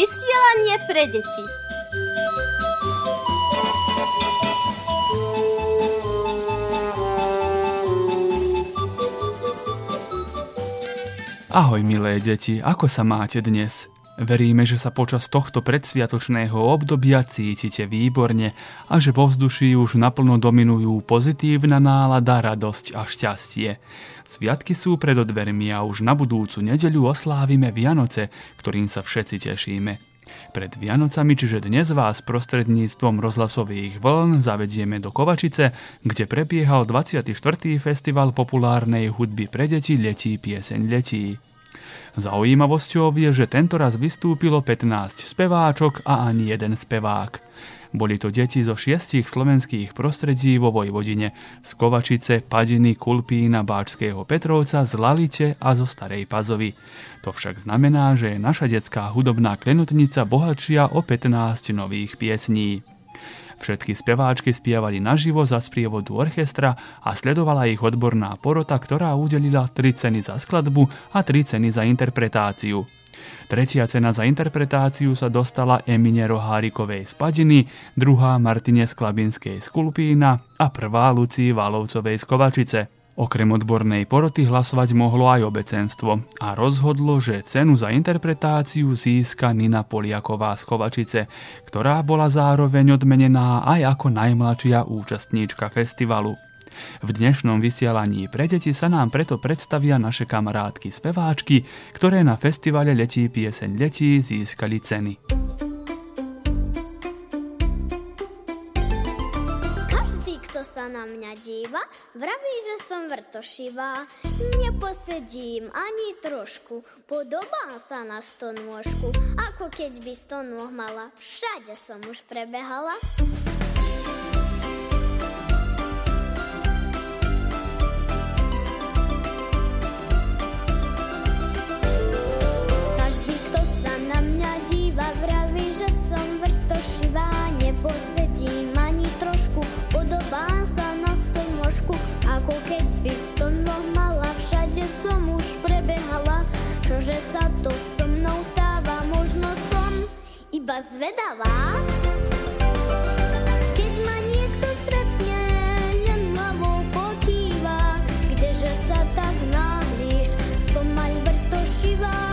Vysielanie pre deti. Ahoj milé deti, ako sa máte dnes? Veríme, že sa počas tohto predsviatočného obdobia cítite výborne a že vo vzduší už naplno dominujú pozitívna nálada, radosť a šťastie. Sviatky sú pred odvermi a už na budúcu nedeľu oslávime Vianoce, ktorým sa všetci tešíme. Pred Vianocami, čiže dnes vás prostredníctvom rozhlasových vln zavedieme do Kovačice, kde prebiehal 24. festival populárnej hudby pre deti Letí pieseň letí. Zaujímavosťou je, že tentoraz vystúpilo 15 speváčok a ani jeden spevák. Boli to deti zo šiestich slovenských prostredí vo Vojvodine, z Kovačice, Padiny, Kulpína, Báčského Petrovca, z Lalite a zo Starej Pazovy. To však znamená, že je naša detská hudobná klenotnica bohatšia o 15 nových piesní. Všetky speváčky spievali naživo za sprievodu orchestra a sledovala ich odborná porota, ktorá udelila 3 ceny za skladbu a 3 ceny za interpretáciu. Tretia cena za interpretáciu sa dostala Emine Rohárikovej z Padiny, druhá Martine Sklabinskej z Kulpína a prvá Lucii Valovcovej z Kovačice. Okrem odbornej poroty hlasovať mohlo aj obecenstvo a rozhodlo, že cenu za interpretáciu získa Nina Poliaková z Kovačice, ktorá bola zároveň odmenená aj ako najmladšia účastníčka festivalu. V dnešnom vysielaní pre deti sa nám preto predstavia naše kamarátky speváčky, ktoré na festivale Letí pieseň letí získali ceny. Vraví, že som vrtošivá. Neposedím ani trošku, podobá sa na stonôžku, ako keď by stonôh mala. Všade som už prebehala. Každý, kto sa na mňa díva, vraví, že som vrtošivá. Neposedím stonožku, ako keď by stonoh mala. Všade som už prebehala, čože sa to so mnou stáva, možno som iba zvedavá. Keď ma niekto stretne, len hlavou pokýva, kdeže sa tak náhlíš, spomaľ vrtošivá.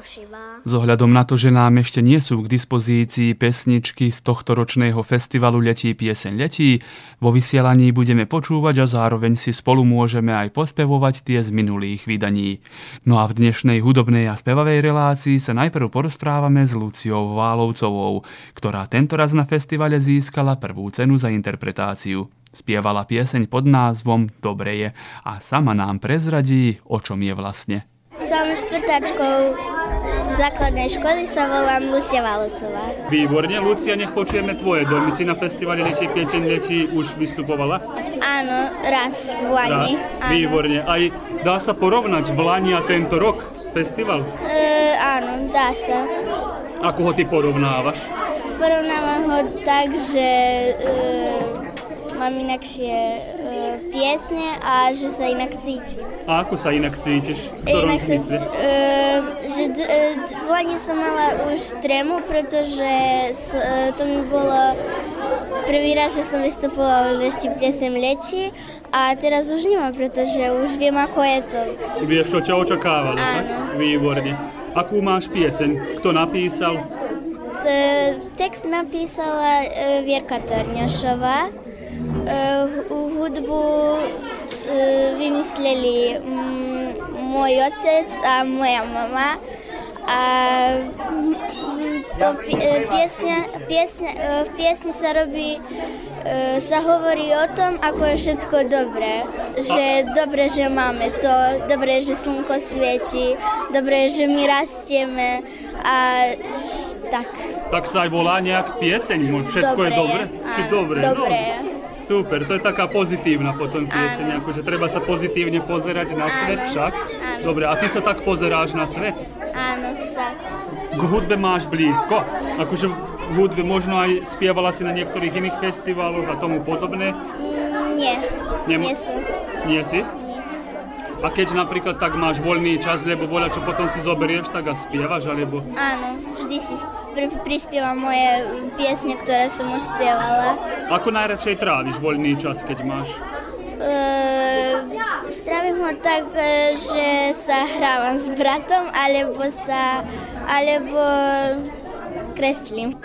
Vrtošivá. Z ohľadom na to, že nám ešte nie sú k dispozícii pesničky z tohto ročného festivalu Letí pieseň letí, vo vysielaní budeme počúvať a zároveň si spolu môžeme aj pospevovať tie z minulých vydaní. No a v dnešnej hudobnej a spevavej relácii sa najprv porozprávame s Luciou Válovcovou, ktorá tentoraz na festivale získala prvú cenu za interpretáciu. Spievala pieseň pod názvom Dobre je a sama nám prezradí, o čom je vlastne. Som štvrtáčkou základnej školy, sa volám Lucia Valovcová. Výborne, Lucia, nech počujeme tvoje domy. Si na festivale Letí pieseň letí už vystupovala? Áno, raz v Lani. Raz. Výborne. Aj dá sa porovnať v Lani a tento rok festival? E, áno, dá sa. Ako ho ty porovnávaš? Porovnávam ho tak, že e, mám inakšie uh, piesne a že sa inak cítim. A ako sa inak cítiš? V ktorom inak zmysle? Sa, uh, že d- uh, v Lani som mala už trému, pretože s, uh, to mi bolo prvý raz, že som vystupovala v Lešti piesem Leči a teraz už nemám, pretože už viem, ako je to. Vieš, čo ťa očakávalo, tak? Výborne. Akú máš pieseň? Kto napísal? text napísala Vierka Torňašová hudbu vymysleli môj otec a moja mama. A piesne, piesne, v piesni sa robí, sa hovorí o tom, ako je všetko dobré. Že dobre, že máme to, dobre, že slnko svieti, dobre, že my rastieme a tak. Tak sa aj volá nejak pieseň, všetko dobre, je dobre? Či dobre? Dobre. No. Super, to je taká pozitívna potom pieseň, akože treba sa pozitívne pozerať na svet však. Áno. Dobre, a ty sa tak pozeráš na svet? Áno, sa. K hudbe máš blízko? Akože v hudbe možno aj spievala si na niektorých iných festivaloch a tomu podobné? Nie, Nem- nie som. Nie si? A keď napríklad tak máš voľný čas, lebo voľa čo potom si zoberieš, tak a spievaš, alebo... Áno, vždy si pr- prispievam moje piesne, ktoré som už spievala. Ako najradšej tráviš voľný čas, keď máš? Uh, strávim ho tak, e, že sa hrávam s bratom, alebo sa, alebo kreslím.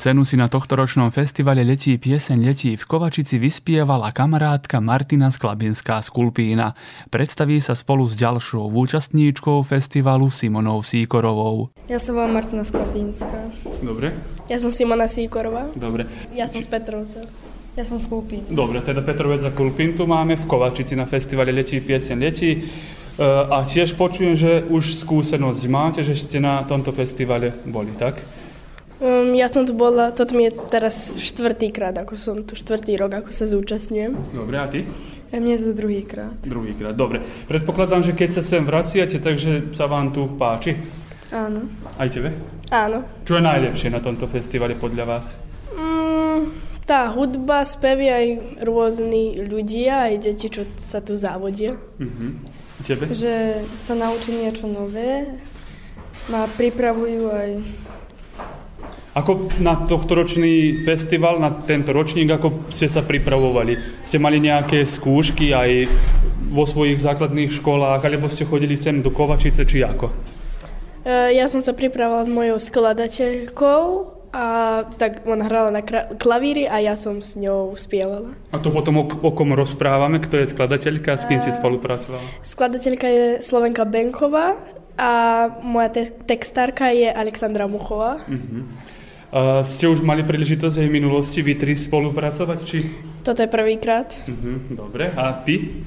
Cenu si na tohtoročnom festivale Letí pieseň Letí v Kovačici vyspievala kamarátka Martina Sklabinská z Kulpína. Predstaví sa spolu s ďalšou účastníčkou festivalu Simonou Síkorovou. Ja sa volám Martina Sklabinská. Dobre. Ja som Simona Síkorová. Dobre. Ja som z Petrovca. Ja som z Kulpín. Dobre, teda Petrovec a Kulpín tu máme v Kovačici na festivale Letí pieseň Letí. E, a tiež počujem, že už skúsenosť máte, že ste na tomto festivale boli, tak? Um, ja som tu bola, toto mi je teraz štvrtýkrát, ako som tu štvrtý rok, ako sa zúčastňujem. Dobre, a ty? A mne to druhýkrát. Druhýkrát, dobre. Predpokladám, že keď sa sem vraciate, takže sa vám tu páči? Áno. Aj tebe? Áno. Čo je najlepšie na tomto festivale podľa vás? Mm, tá hudba, spevy aj rôzni ľudia, aj deti, čo sa tu závodia. Uh-huh. Tebe? Že sa naučím niečo nové, ma pripravujú aj Ako na tohto ročný festival, na tento ročník, ako ste sa pripravovali? Ste mali nejaké skúšky aj vo svojich základných školách, alebo ste chodili sem do Kovačice, či ako? Uh, ja som sa pripravovala s mojou skladateľkou a tak ona hrala na klavíri a ja som s ňou spievala. A to potom o, o kom rozprávame, kto je skladateľka, s kým si spolupracovala? Skladateľka je Slovenka Benková a moja te- textárka je Alexandra Muchová. Uh-huh. Uh, ste už mali príležitosť aj v minulosti vy tri spolupracovať, či? Toto je prvýkrát. Uh-huh. Dobre, a ty?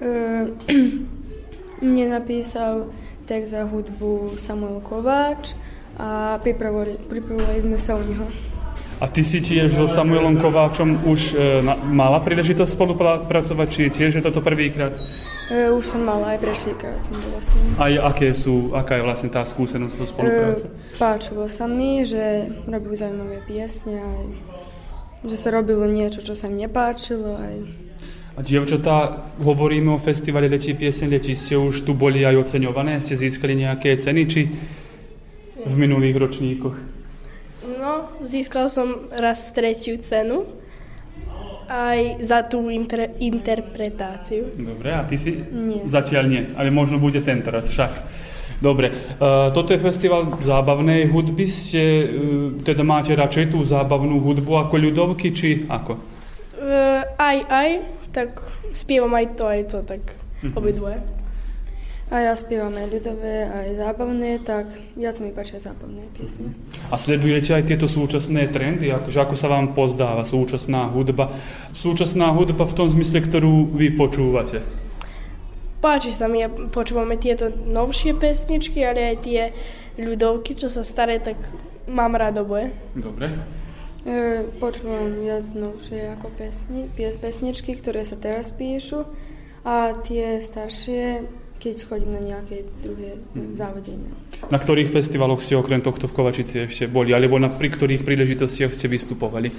Uh, mne napísal text za hudbu Samuel Kováč a pripravovali, pripravovali sme sa u neho. A ty si tiež so Samuelom Kováčom už e, na, mala príležitosť spolupracovať, či tiež je toto prvýkrát? Uh, už som mala aj preštýkrát som bola s ním. Aj aké sú, aká je vlastne tá skúsenosť so spolupráce? Uh, páčilo sa mi, že robili zaujímavé piesne aj že sa robilo niečo, čo sa mi nepáčilo aj A dievčatá, hovoríme o festivale Letí piesen Letí, ste už tu boli aj oceňované? Ste získali nejaké ceny, či v minulých ročníkoch? No, získal som raz tretiu cenu aj za tú inter- interpretáciu. Dobre, a ty si? Nie. Zatiaľ nie, ale možno bude ten teraz však. Dobre, uh, toto je festival zábavnej hudby, ste, uh, teda máte radšej tú zábavnú hudbu ako ľudovky, či ako? Uh, aj, aj, tak spievam aj to, aj to, tak Mhm. obidvoje. A ja spievam aj ľudové, aj zábavné, tak viac mi páčia zábavné piesne. A sledujete aj tieto súčasné trendy, akože ako sa vám pozdáva súčasná hudba? Súčasná hudba v tom zmysle, ktorú vy počúvate. Páči sa mi, počúvame tieto novšie pesničky, ale aj tie ľudovky, čo sa staré, tak mám rád oboje. Dobre. E, počúvam viac novšie ako pesni, pesničky, ktoré sa teraz píšu a tie staršie, keď chodím na nejaké druhé závodenia. Na ktorých festivaloch ste okrem tohto v Kovačici ešte boli, alebo na pri ktorých príležitostiach ste vystupovali?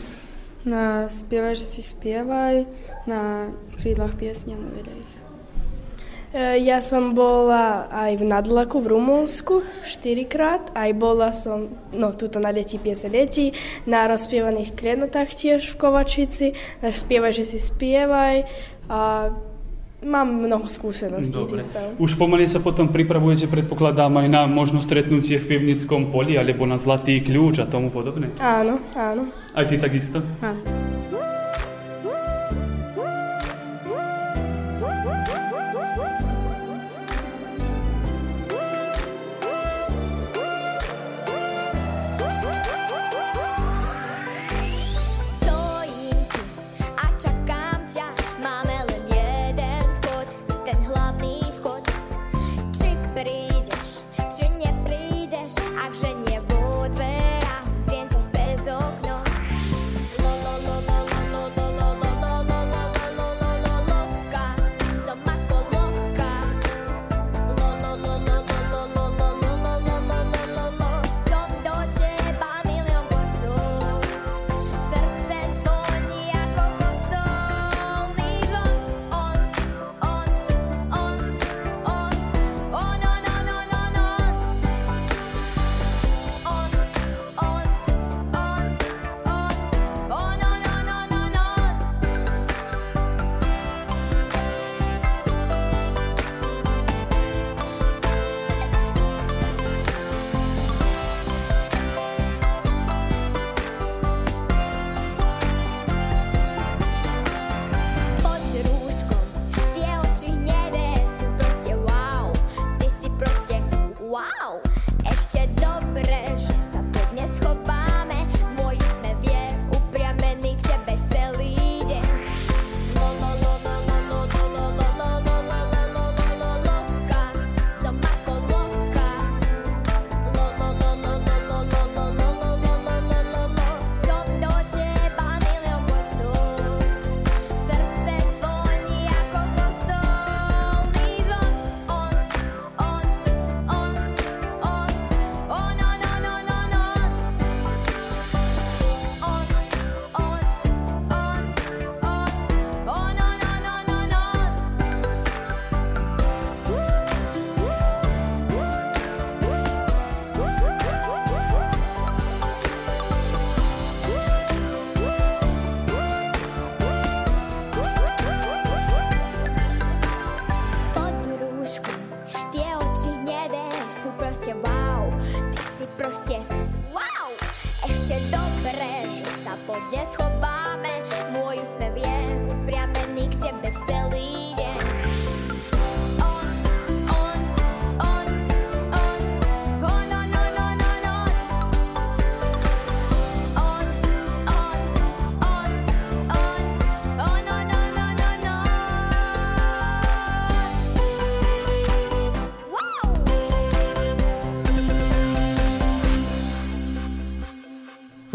Na spievaj, že si spievaj, na krídlach piesne a na videích. E, Ja som bola aj v Nadlaku v Rumunsku štyrikrát, aj bola som, no tuto na Leti piese Leti, na rozpievaných klenotách tiež v Kovačici, na Spievaj, že si spievaj a mám mnoho skúseností Dobre. Už pomaly sa potom pripravujete, predpokladám, aj na možno stretnutie v pivnickom poli, alebo na Zlatý kľúč a tomu podobne. Áno, áno. Aj ty takisto? Áno.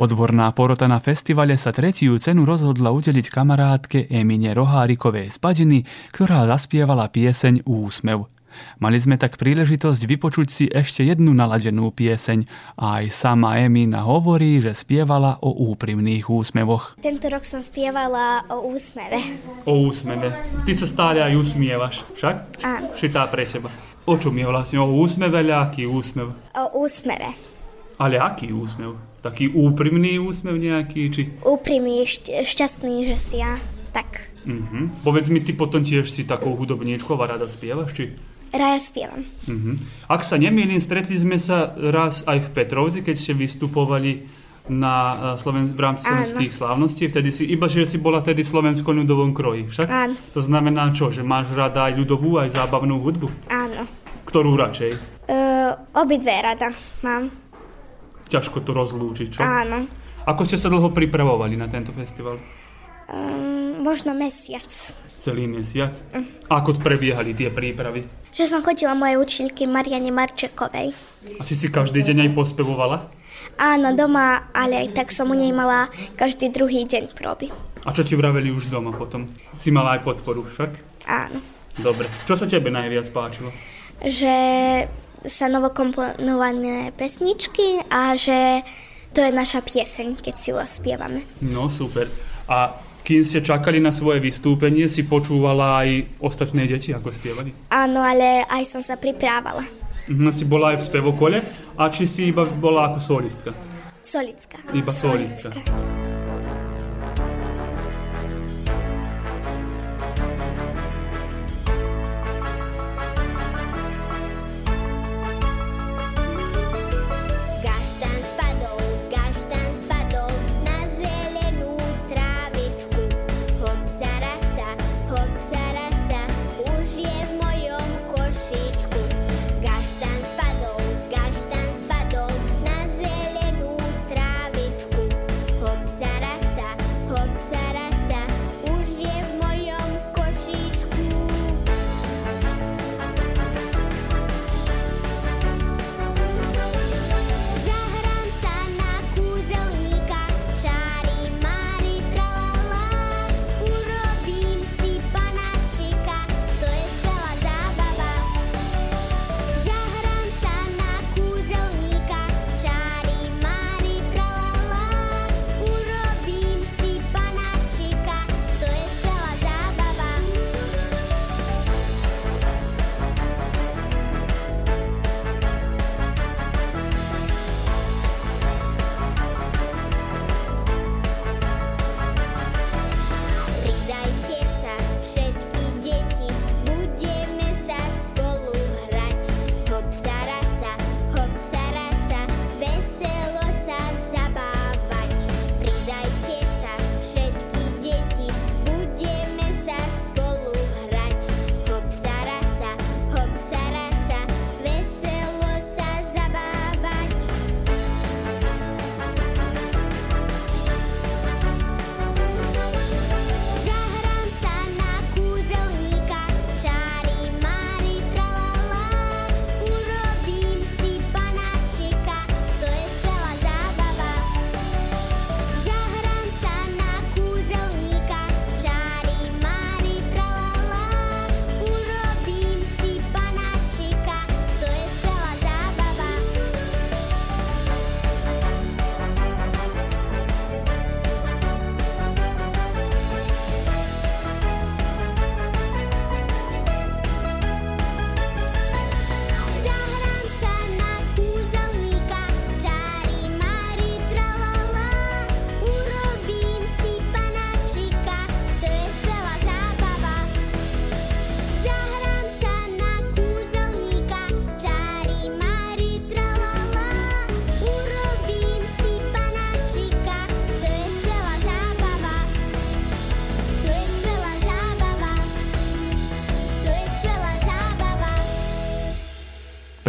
Odborná porota na festivale sa tretiu cenu rozhodla udeliť kamarátke Emine Rohárikovej z Padiny, ktorá zaspievala pieseň Úsmev. Mali sme tak príležitosť vypočuť si ešte jednu naladenú pieseň a aj sama Emina hovorí, že spievala o úprimných úsmevoch. Tento rok som spievala o úsmeve. O úsmeve. Ty sa stále aj usmievaš, však? Áno. Šitá pre teba. O čom je vlastne? O úsmeve, aký úsmev? O úsmeve. Ale aký úsmev? Taký úprimný úsmev nejaký, či... Úprimný, šť- šťastný, že si ja. Tak. Mhm. Povedz mi, ty potom tiež si takou hudobníčkou a rada spievaš, či... Raja spievam. Mhm. Ak sa nemýlim, stretli sme sa raz aj v Petrovci, keď ste vystupovali na eh, Sloven- v rámci Áno. slovenských slávností. Vtedy si, iba že si bola tedy v slovenskom ľudovom kroji, však? Áno. To znamená čo, že máš rada aj ľudovú, aj zábavnú hudbu? Áno. Ktorú radšej? Uh, obidve rada mám. Ťažko to rozlúčiť, čo? Áno. Ako ste sa dlho pripravovali na tento festival? Um, možno mesiac. Celý mesiac? A ako prebiehali tie prípravy? Že som chodila mojej učiteľky Mariane Marčekovej. Asi si každý deň aj pospevovala? Áno, doma, ale aj tak som u nej mala každý druhý deň próby. A čo ti vraveli už doma potom? Si mala aj podporu však? Áno. Dobre. Čo sa tebe najviac páčilo? Že sa novokomponované pesničky a že to je naša pieseň, keď si ju ospievame. No super. A kým ste čakali na svoje vystúpenie, si počúvala aj ostatné deti, ako spievali? Áno, ale aj som sa pripravala. Mhm, si bola aj v spevokole? A či si iba bola ako solistka? Solická. Iba solistka. Gaštan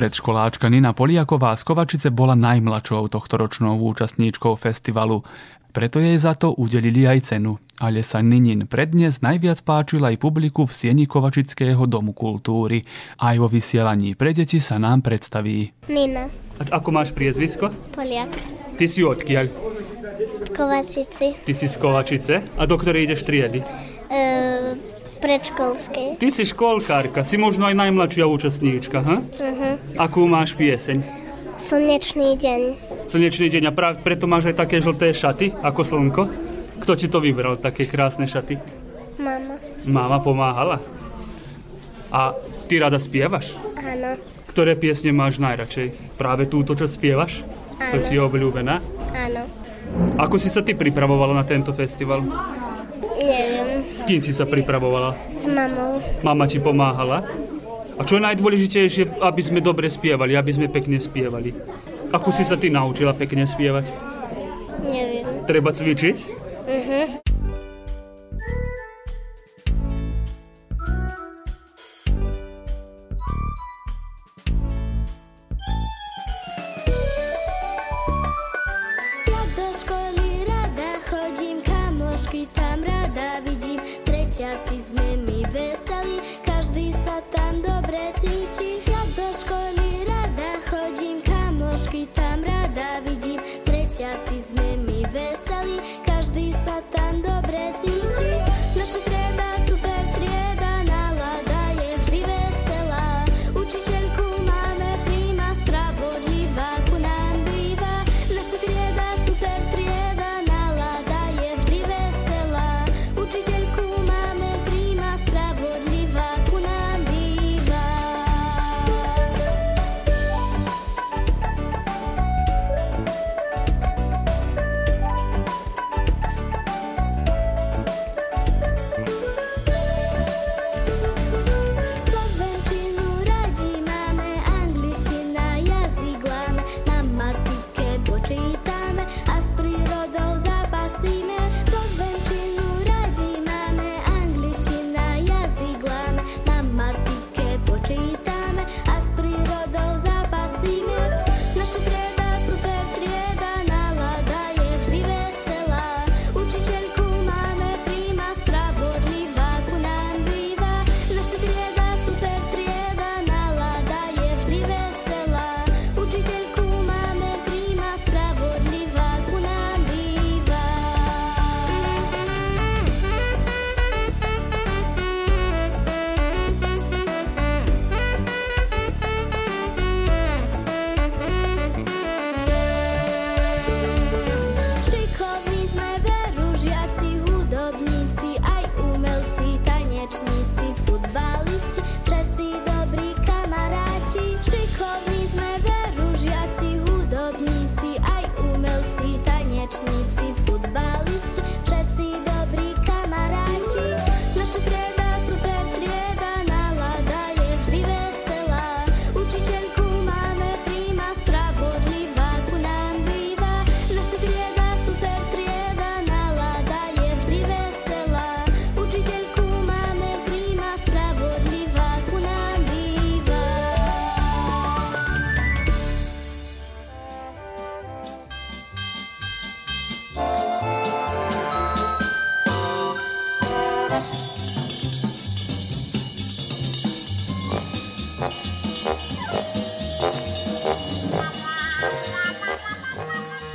Predškoláčka Nina Poliaková z Kovačice bola najmladšou tohtoročnou účastníčkou festivalu. Preto jej za to udelili aj cenu. Ale sa Ninin prednes najviac páčil aj publiku v sieni Kovačického domu kultúry. Aj vo vysielaní pre deti sa nám predstaví. Nina, A ako máš priezvisko? Poliak, Ty si odkiaľ? Kovačici, Ty si z Kovačice. A do ktorej ideš triedy? e, predškolskej. Ty si školkárka, si možno aj najmladšia účastníčka, ha? Uh-huh. Akú máš pieseň? Slnečný deň. Slnečný deň a práve preto máš aj také žlté šaty, ako slnko. Kto ti to vybral, také krásne šaty? Mama. Máma pomáhala. A ty rada spievaš? Áno, Ktoré piesne máš najradšej? Práve túto, čo spievaš? To Áno. si je obľúbená? áno. Ako si sa ty pripravovala na tento festival? Neviem, S kým si sa pripravovala? s mamou. Mama ti pomáhala? A čo je najdôležitejšie, aby sme dobre spievali, aby sme pekne spievali? Ako si sa ty naučila pekne spievať? Neviem. Treba cvičiť? Uh-huh.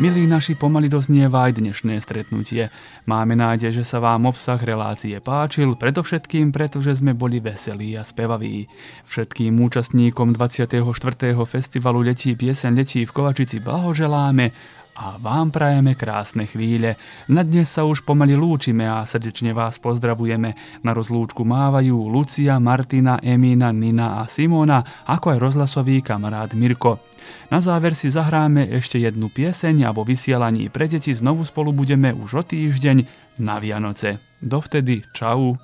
Milí naši, pomaly doznieva aj dnešné stretnutie. Máme nádej, že sa vám obsah relácie páčil, predovšetkým preto, že sme boli veselí a spevaví. Všetkým účastníkom 24. festivalu Letí pieseň Letí v Kovačici blahoželáme a vám prajeme krásne chvíle. Na dnes sa už pomaly lúčime a srdečne vás pozdravujeme. Na rozlúčku mávajú Lucia, Martina, Emína, Nina a Simona, ako aj rozhlasový kamarát Mirko. Na záver si zahráme ešte jednu pieseň a vo vysielaní pre deti znovu spolu budeme už o týždeň na Vianoce. Dovtedy čau.